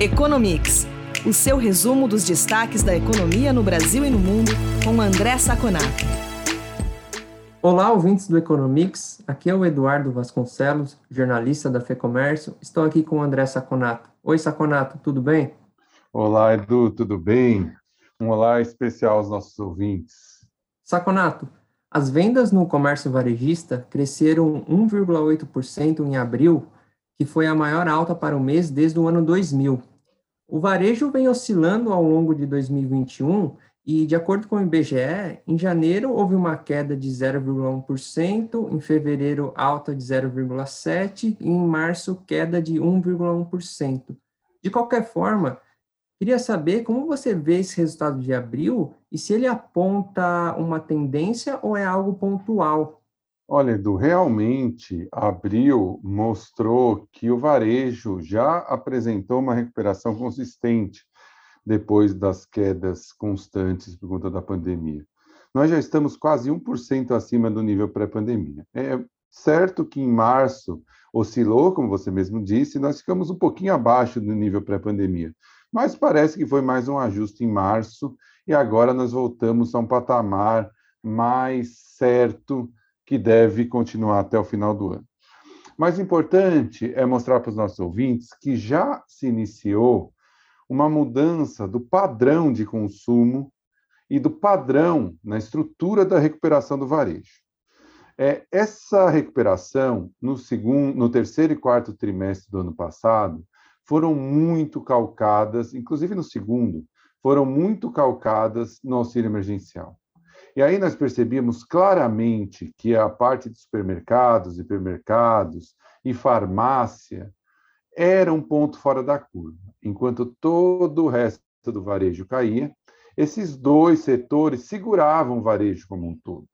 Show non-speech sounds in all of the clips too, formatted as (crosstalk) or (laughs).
Economics, o seu resumo dos destaques da economia no Brasil e no mundo, com André Saconato. Olá, ouvintes do Economics. Aqui é o Eduardo Vasconcelos, jornalista da FEComércio. Estou aqui com o André Saconato. Oi, Saconato, tudo bem? Olá, Edu, tudo bem? Um olá especial aos nossos ouvintes. Saconato, as vendas no comércio varejista cresceram 1,8% em abril que foi a maior alta para o mês desde o ano 2000. O varejo vem oscilando ao longo de 2021 e, de acordo com o IBGE, em janeiro houve uma queda de 0,1%, em fevereiro alta de 0,7% e em março queda de 1,1%. De qualquer forma, queria saber como você vê esse resultado de abril e se ele aponta uma tendência ou é algo pontual. Olha, Edu, realmente abril mostrou que o varejo já apresentou uma recuperação consistente depois das quedas constantes por conta da pandemia. Nós já estamos quase 1% acima do nível pré-pandemia. É certo que em março oscilou, como você mesmo disse, nós ficamos um pouquinho abaixo do nível pré-pandemia, mas parece que foi mais um ajuste em março e agora nós voltamos a um patamar mais certo que deve continuar até o final do ano. Mais importante é mostrar para os nossos ouvintes que já se iniciou uma mudança do padrão de consumo e do padrão na estrutura da recuperação do varejo. É, essa recuperação no segundo, no terceiro e quarto trimestre do ano passado foram muito calcadas, inclusive no segundo, foram muito calcadas no auxílio emergencial. E aí nós percebíamos claramente que a parte de supermercados, hipermercados e farmácia era um ponto fora da curva. Enquanto todo o resto do varejo caía, esses dois setores seguravam o varejo como um todo.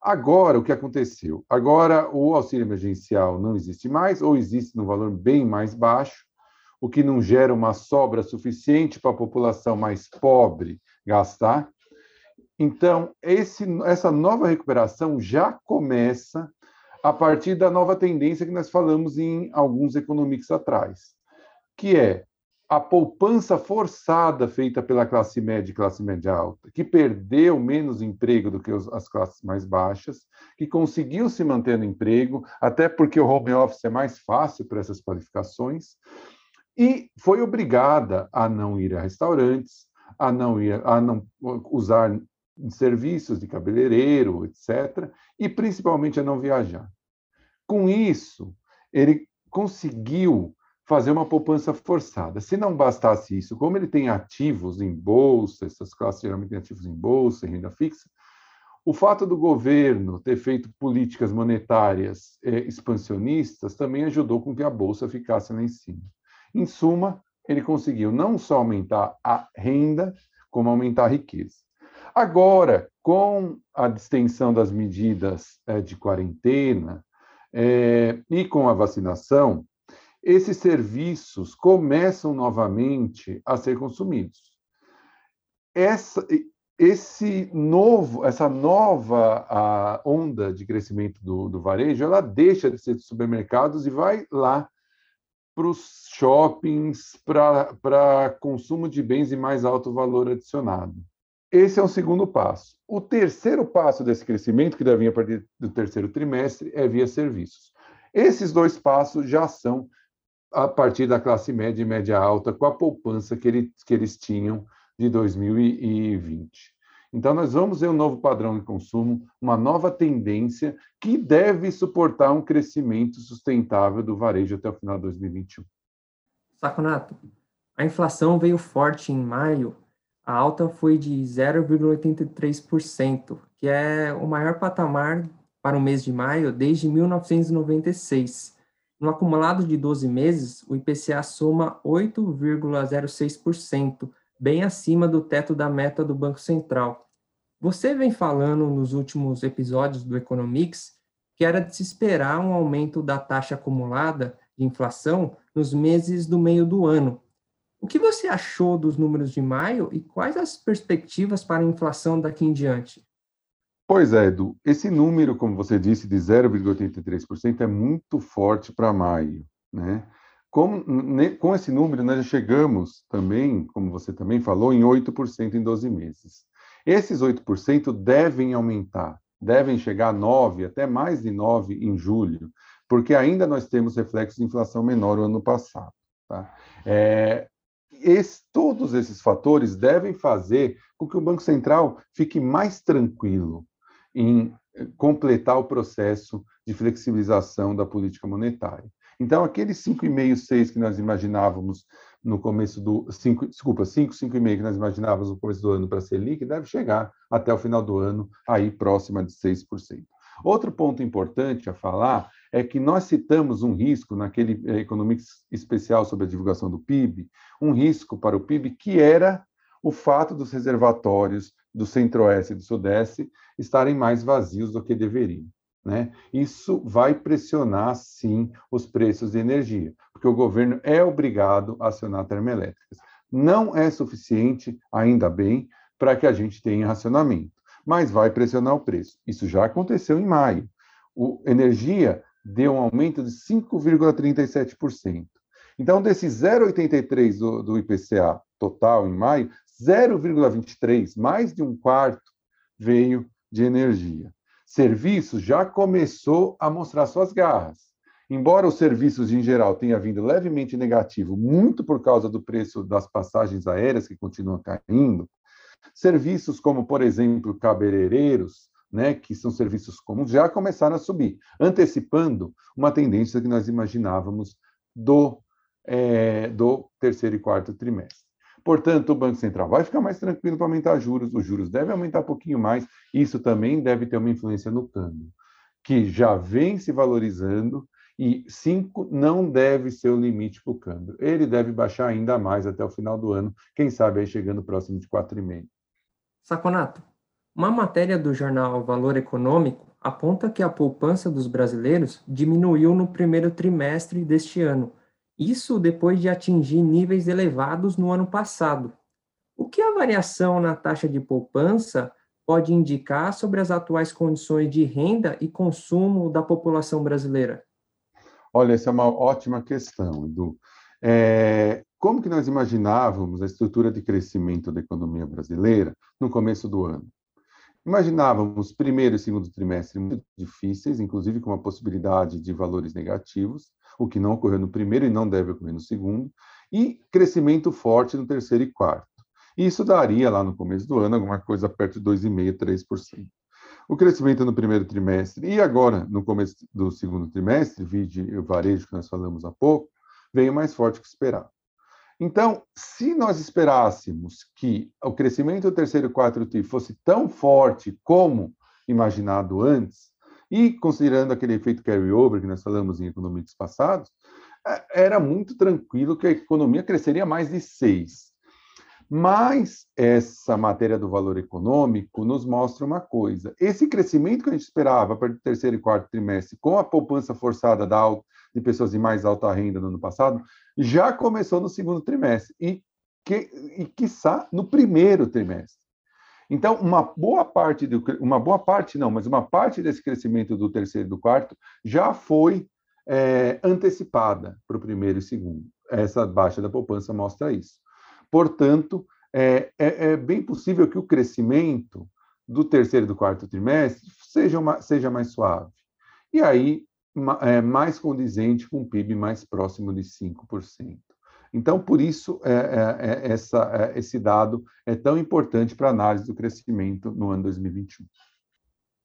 Agora, o que aconteceu? Agora, o auxílio emergencial não existe mais, ou existe num valor bem mais baixo, o que não gera uma sobra suficiente para a população mais pobre gastar. Então, esse, essa nova recuperação já começa a partir da nova tendência que nós falamos em alguns economics atrás, que é a poupança forçada feita pela classe média e classe média alta, que perdeu menos emprego do que as classes mais baixas, que conseguiu se manter no emprego, até porque o home office é mais fácil para essas qualificações, e foi obrigada a não ir a restaurantes, a não ir, a não usar serviços de cabeleireiro, etc., e principalmente a não viajar. Com isso, ele conseguiu fazer uma poupança forçada. Se não bastasse isso, como ele tem ativos em bolsa, essas classes geralmente têm ativos em bolsa, em renda fixa, o fato do governo ter feito políticas monetárias eh, expansionistas também ajudou com que a bolsa ficasse lá em cima. Em suma, ele conseguiu não só aumentar a renda, como aumentar a riqueza. Agora, com a distensão das medidas é, de quarentena é, e com a vacinação, esses serviços começam novamente a ser consumidos. Essa, esse novo, essa nova onda de crescimento do, do varejo, ela deixa de ser de supermercados e vai lá para os shoppings, para consumo de bens de mais alto valor adicionado. Esse é o segundo passo. O terceiro passo desse crescimento, que deve vir a partir do terceiro trimestre, é via serviços. Esses dois passos já são a partir da classe média e média alta, com a poupança que, ele, que eles tinham de 2020. Então, nós vamos ver um novo padrão de consumo, uma nova tendência que deve suportar um crescimento sustentável do varejo até o final de 2021. Saconato, a inflação veio forte em maio a alta foi de 0,83%, que é o maior patamar para o mês de maio desde 1996. No acumulado de 12 meses, o IPCA soma 8,06%, bem acima do teto da meta do Banco Central. Você vem falando nos últimos episódios do Economics que era de se esperar um aumento da taxa acumulada de inflação nos meses do meio do ano, o que você achou dos números de maio e quais as perspectivas para a inflação daqui em diante? Pois é, Edu, esse número, como você disse, de 0,83% é muito forte para maio. Né? Com, com esse número, nós já chegamos também, como você também falou, em 8% em 12 meses. Esses 8% devem aumentar, devem chegar a 9%, até mais de 9% em julho, porque ainda nós temos reflexos de inflação menor no ano passado. Tá? É, esse, todos esses fatores devem fazer com que o Banco Central fique mais tranquilo em completar o processo de flexibilização da política monetária. Então, aqueles 5,5, 6 que nós imaginávamos no começo do. 5, desculpa, 5, 5,5 que nós imaginávamos no começo do ano para a Selic, deve chegar até o final do ano aí próxima de 6%. Outro ponto importante a falar é que nós citamos um risco naquele eh, Economics especial sobre a divulgação do PIB, um risco para o PIB que era o fato dos reservatórios do Centro-Oeste e do Sudeste estarem mais vazios do que deveriam. Né? Isso vai pressionar, sim, os preços de energia, porque o governo é obrigado a acionar termoelétricas. Não é suficiente, ainda bem, para que a gente tenha racionamento, mas vai pressionar o preço. Isso já aconteceu em maio. O energia deu um aumento de 5,37%. Então, desse 0,83 do, do IPCA total em maio, 0,23, mais de um quarto, veio de energia. Serviços já começou a mostrar suas garras. Embora os serviços em geral tenha vindo levemente negativo, muito por causa do preço das passagens aéreas que continuam caindo, serviços como, por exemplo, cabeleireiros, né, que são serviços comuns, já começaram a subir, antecipando uma tendência que nós imaginávamos do, é, do terceiro e quarto trimestre. Portanto, o Banco Central vai ficar mais tranquilo para aumentar juros, os juros devem aumentar um pouquinho mais, isso também deve ter uma influência no câmbio, que já vem se valorizando e 5 não deve ser o limite para o câmbio. Ele deve baixar ainda mais até o final do ano, quem sabe aí chegando próximo de 4,5. Saconato, uma matéria do jornal Valor Econômico aponta que a poupança dos brasileiros diminuiu no primeiro trimestre deste ano, isso depois de atingir níveis elevados no ano passado. O que a variação na taxa de poupança pode indicar sobre as atuais condições de renda e consumo da população brasileira? Olha, essa é uma ótima questão, Edu. É, como que nós imaginávamos a estrutura de crescimento da economia brasileira no começo do ano? Imaginávamos primeiro e segundo trimestre muito difíceis, inclusive com uma possibilidade de valores negativos, o que não ocorreu no primeiro e não deve ocorrer no segundo, e crescimento forte no terceiro e quarto. Isso daria lá no começo do ano alguma coisa perto de 2,5%, 3%. O crescimento no primeiro trimestre e agora no começo do segundo trimestre, vide o varejo que nós falamos há pouco, veio mais forte que esperado. Então, se nós esperássemos que o crescimento do terceiro quarto TRI fosse tão forte como imaginado antes, e considerando aquele efeito carry-over que nós falamos em economias passados, é, era muito tranquilo que a economia cresceria mais de 6. Mas essa matéria do valor econômico nos mostra uma coisa: esse crescimento que a gente esperava para o terceiro e quarto trimestre, com a poupança forçada da alta, de pessoas de mais alta renda no ano passado, já começou no segundo trimestre e, que, e quiçá, no primeiro trimestre. Então, uma boa parte, do, uma boa parte não, mas uma parte desse crescimento do terceiro e do quarto já foi é, antecipada para o primeiro e segundo. Essa baixa da poupança mostra isso. Portanto, é, é, é bem possível que o crescimento do terceiro e do quarto trimestre seja, uma, seja mais suave. E aí, é, mais condizente com um PIB mais próximo de 5%. Então, por isso, é, é, é essa, esse dado é tão importante para a análise do crescimento no ano 2021.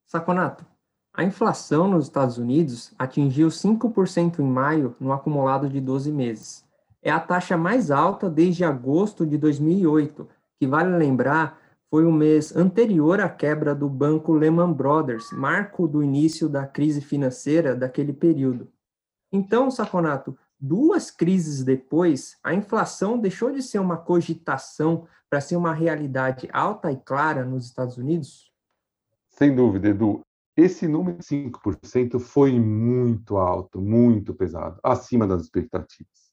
Saconato, a inflação nos Estados Unidos atingiu 5% em maio no acumulado de 12 meses. É a taxa mais alta desde agosto de 2008, que vale lembrar foi o mês anterior à quebra do banco Lehman Brothers, marco do início da crise financeira daquele período. Então, Saconato, duas crises depois, a inflação deixou de ser uma cogitação para ser uma realidade alta e clara nos Estados Unidos? Sem dúvida, Edu. Esse número de 5% foi muito alto, muito pesado, acima das expectativas.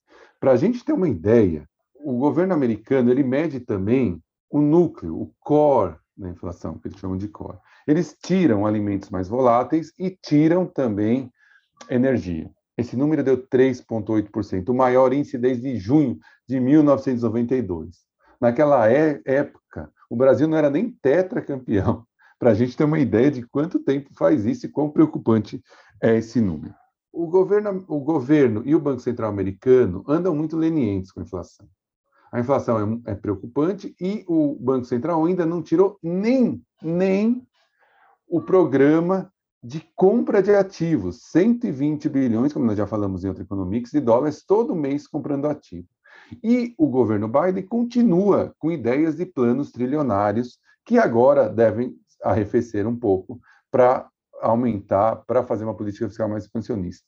Para a gente ter uma ideia, o governo americano ele mede também o núcleo, o core da inflação, que eles chamam de core. Eles tiram alimentos mais voláteis e tiram também energia. Esse número deu 3,8%, o maior índice desde junho de 1992. Naquela é, época, o Brasil não era nem tetracampeão, para a gente ter uma ideia de quanto tempo faz isso e quão preocupante é esse número. O governo, o governo e o Banco Central americano andam muito lenientes com a inflação. A inflação é, é preocupante e o Banco Central ainda não tirou nem, nem o programa de compra de ativos, 120 bilhões, como nós já falamos em outro Economics, de dólares todo mês comprando ativo. E o governo Biden continua com ideias de planos trilionários que agora devem arrefecer um pouco para aumentar, para fazer uma política fiscal mais expansionista.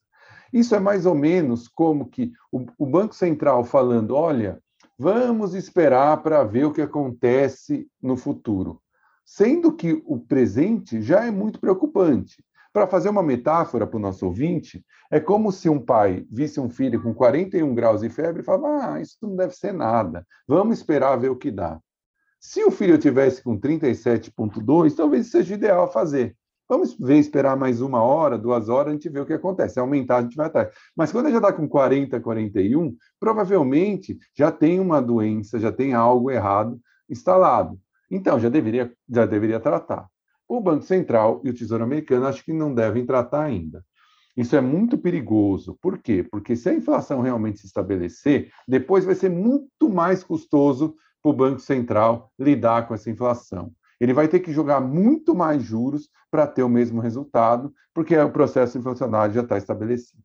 Isso é mais ou menos como que o, o Banco Central falando, olha, vamos esperar para ver o que acontece no futuro sendo que o presente já é muito preocupante. Para fazer uma metáfora para o nosso ouvinte, é como se um pai visse um filho com 41 graus de febre e falava: Ah, isso não deve ser nada, vamos esperar ver o que dá. Se o filho tivesse com 37,2, talvez seja ideal fazer. Vamos ver, esperar mais uma hora, duas horas, a gente vê o que acontece. Se aumentar, a gente vai atrás. Mas quando já está com 40, 41, provavelmente já tem uma doença, já tem algo errado instalado. Então, já deveria, já deveria tratar. O Banco Central e o Tesouro Americano acho que não devem tratar ainda. Isso é muito perigoso. Por quê? Porque se a inflação realmente se estabelecer, depois vai ser muito mais custoso para o Banco Central lidar com essa inflação. Ele vai ter que jogar muito mais juros para ter o mesmo resultado, porque o processo inflacionário já está estabelecido.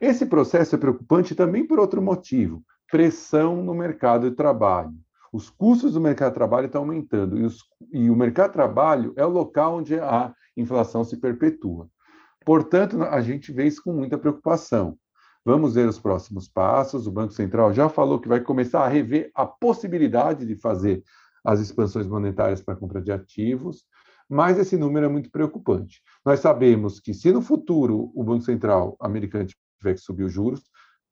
Esse processo é preocupante também por outro motivo: pressão no mercado de trabalho. Os custos do mercado de trabalho estão aumentando e, os, e o mercado de trabalho é o local onde a inflação se perpetua. Portanto, a gente vê isso com muita preocupação. Vamos ver os próximos passos. O Banco Central já falou que vai começar a rever a possibilidade de fazer as expansões monetárias para compra de ativos, mas esse número é muito preocupante. Nós sabemos que, se no futuro o Banco Central americano tiver que subir os juros,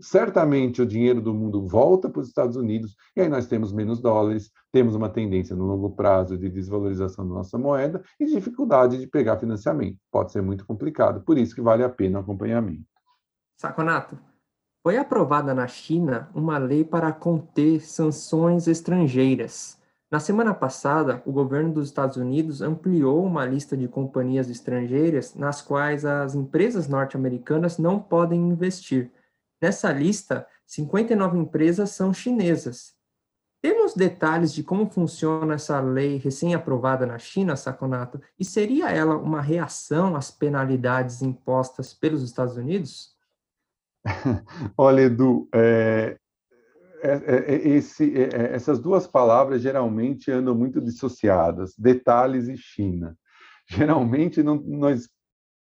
certamente o dinheiro do mundo volta para os Estados Unidos e aí nós temos menos dólares, temos uma tendência no longo prazo de desvalorização da nossa moeda e dificuldade de pegar financiamento. Pode ser muito complicado, por isso que vale a pena o acompanhamento. Saconato, foi aprovada na China uma lei para conter sanções estrangeiras. Na semana passada, o governo dos Estados Unidos ampliou uma lista de companhias estrangeiras nas quais as empresas norte-americanas não podem investir. Nessa lista, 59 empresas são chinesas. Temos detalhes de como funciona essa lei recém-aprovada na China, Saconato? E seria ela uma reação às penalidades impostas pelos Estados Unidos? (laughs) Olha, Edu, é, esse, é, é, essas duas palavras geralmente andam muito dissociadas, detalhes e China. Geralmente não, nós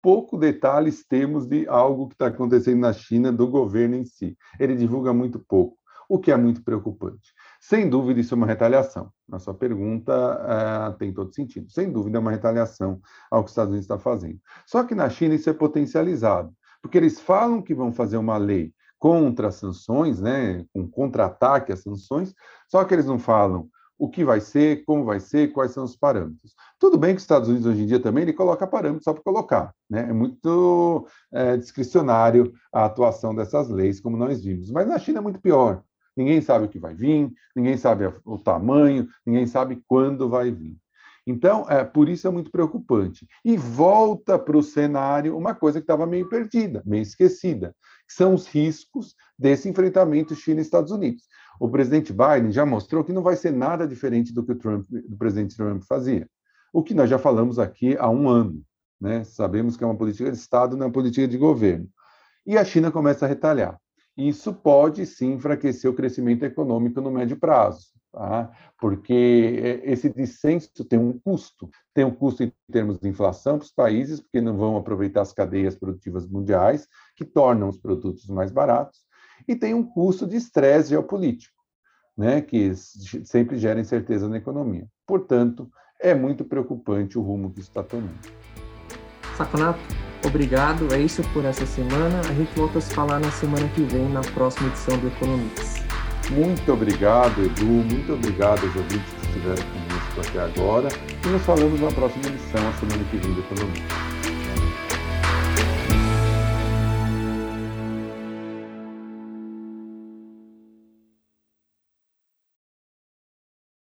pouco detalhes temos de algo que está acontecendo na China, do governo em si. Ele divulga muito pouco, o que é muito preocupante. Sem dúvida, isso é uma retaliação. Na sua pergunta, é, tem todo sentido. Sem dúvida, é uma retaliação ao que os Estados Unidos está fazendo. Só que na China isso é potencializado, porque eles falam que vão fazer uma lei contra as sanções, né, um contra-ataque às sanções, só que eles não falam o que vai ser, como vai ser, quais são os parâmetros. Tudo bem que os Estados Unidos hoje em dia também ele coloca parâmetros só para colocar, né? É muito é, discricionário a atuação dessas leis, como nós vimos. Mas na China é muito pior. Ninguém sabe o que vai vir, ninguém sabe o tamanho, ninguém sabe quando vai vir. Então, é, por isso é muito preocupante. E volta para o cenário uma coisa que estava meio perdida, meio esquecida, que são os riscos desse enfrentamento China-Estados Unidos o presidente Biden já mostrou que não vai ser nada diferente do que o, Trump, o presidente Trump fazia. O que nós já falamos aqui há um ano. Né? Sabemos que é uma política de Estado, não é uma política de governo. E a China começa a retalhar. Isso pode sim enfraquecer o crescimento econômico no médio prazo, tá? porque esse dissenso tem um custo. Tem um custo em termos de inflação para os países, porque não vão aproveitar as cadeias produtivas mundiais, que tornam os produtos mais baratos e tem um custo de estresse geopolítico, né, que sempre gera incerteza na economia. Portanto, é muito preocupante o rumo que isso está tomando. Saconato, obrigado. É isso por essa semana. A gente volta a se falar na semana que vem, na próxima edição do Economics. Muito obrigado, Edu. Muito obrigado aos ouvintes que estiveram conosco até agora. E nos falamos na próxima edição, a semana que vem do Economics.